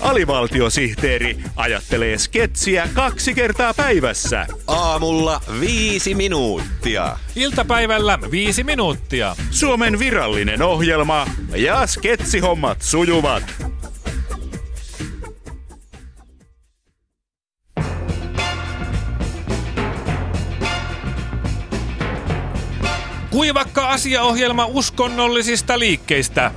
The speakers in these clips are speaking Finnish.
Alivaltiosihteeri ajattelee sketsiä kaksi kertaa päivässä. Aamulla viisi minuuttia. Iltapäivällä viisi minuuttia. Suomen virallinen ohjelma ja sketsihommat sujuvat. Kuivakka asiaohjelma uskonnollisista liikkeistä.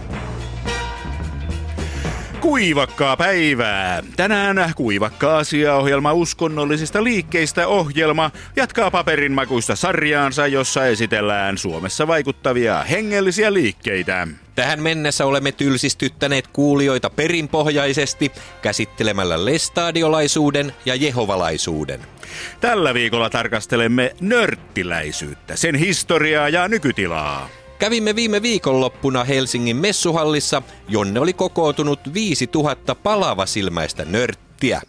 Kuivakkaa päivää. Tänään kuivakka asiaohjelma uskonnollisista liikkeistä ohjelma jatkaa paperinmakuista sarjaansa, jossa esitellään Suomessa vaikuttavia hengellisiä liikkeitä. Tähän mennessä olemme tylsistyttäneet kuulijoita perinpohjaisesti käsittelemällä lestadiolaisuuden ja jehovalaisuuden. Tällä viikolla tarkastelemme nörttiläisyyttä, sen historiaa ja nykytilaa. Kävimme viime viikonloppuna Helsingin messuhallissa, jonne oli kokoontunut 5000 palavasilmäistä nörttiä.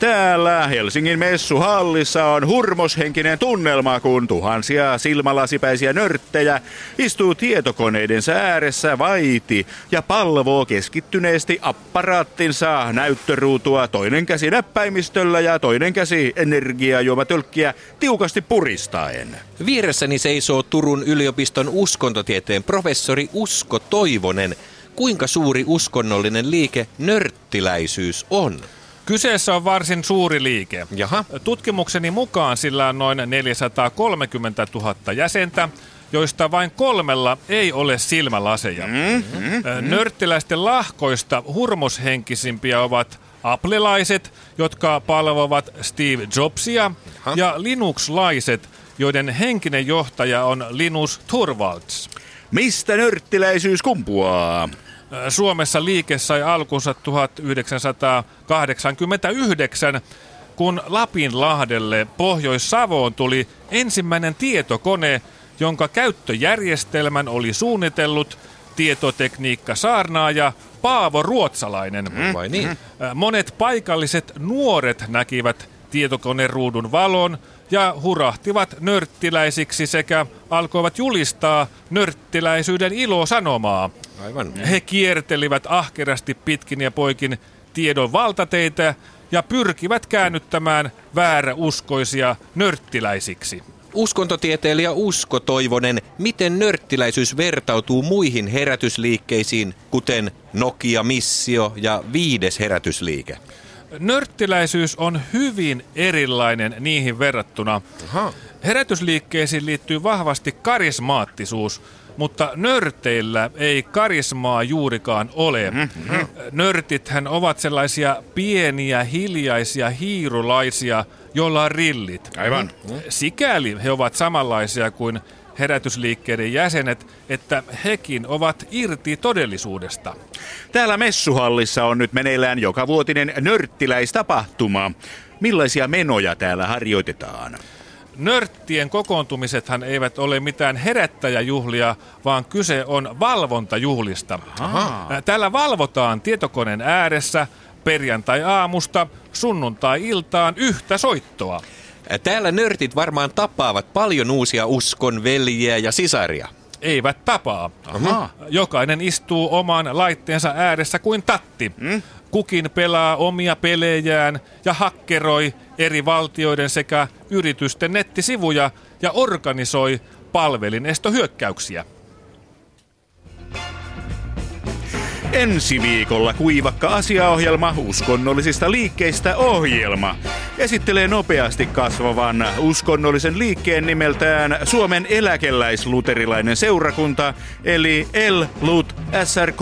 Täällä Helsingin messuhallissa on hurmoshenkinen tunnelma, kun tuhansia silmälasipäisiä nörttejä istuu tietokoneidensa ääressä vaiti ja palvoo keskittyneesti apparaattinsa näyttöruutua toinen käsi näppäimistöllä ja toinen käsi energiajuomatölkkiä tiukasti puristaen. Vieressäni seisoo Turun yliopiston uskontotieteen professori Usko Toivonen. Kuinka suuri uskonnollinen liike nörttiläisyys on? Kyseessä on varsin suuri liike. Jaha. Tutkimukseni mukaan sillä on noin 430 000 jäsentä, joista vain kolmella ei ole silmälaseja. Mm, mm, Nörttiläisten lahkoista hurmoshenkisimpiä ovat aplelaiset, jotka palvovat Steve Jobsia, Aha. ja Linux-laiset, joiden henkinen johtaja on Linus Torvalds. Mistä nörttiläisyys kumpuaa? Suomessa liike sai alkunsa 1989, kun Lapinlahdelle Pohjois-Savoon tuli ensimmäinen tietokone, jonka käyttöjärjestelmän oli suunnitellut tietotekniikka saarnaaja Paavo Ruotsalainen. Mm, vai niin? Monet paikalliset nuoret näkivät tietokoneruudun valon ja hurahtivat nörttiläisiksi sekä alkoivat julistaa nörttiläisyyden ilosanomaa. Aivan. He kiertelivät ahkerasti pitkin ja poikin tiedon valtateitä ja pyrkivät käännyttämään vääräuskoisia nörttiläisiksi. Uskontotieteilijä Usko Toivonen, miten nörttiläisyys vertautuu muihin herätysliikkeisiin, kuten Nokia Missio ja viides herätysliike? Nörttiläisyys on hyvin erilainen niihin verrattuna. Aha. Herätysliikkeisiin liittyy vahvasti karismaattisuus, mutta nörteillä ei karismaa juurikaan ole. Mm-hmm. Nörtithän ovat sellaisia pieniä, hiljaisia, hiirulaisia, joilla on rillit. Aivan. Sikäli he ovat samanlaisia kuin herätysliikkeiden jäsenet, että hekin ovat irti todellisuudesta. Täällä messuhallissa on nyt meneillään joka vuotinen nörttiläistapahtuma. Millaisia menoja täällä harjoitetaan? Nörttien kokoontumisethan eivät ole mitään herättäjäjuhlia, vaan kyse on valvontajuhlista. Aha. Täällä valvotaan tietokoneen ääressä perjantai-aamusta sunnuntai-iltaan yhtä soittoa. Täällä nörtit varmaan tapaavat paljon uusia uskon veljiä ja sisaria. Eivät tapaa. Aha. Jokainen istuu oman laitteensa ääressä kuin tatti. Mm? Kukin pelaa omia pelejään ja hakkeroi eri valtioiden sekä yritysten nettisivuja ja organisoi palvelinestohyökkäyksiä. Ensi viikolla kuivakka asiaohjelma uskonnollisista liikkeistä ohjelma esittelee nopeasti kasvavan uskonnollisen liikkeen nimeltään Suomen eläkeläisluterilainen seurakunta eli L-Lut SRK.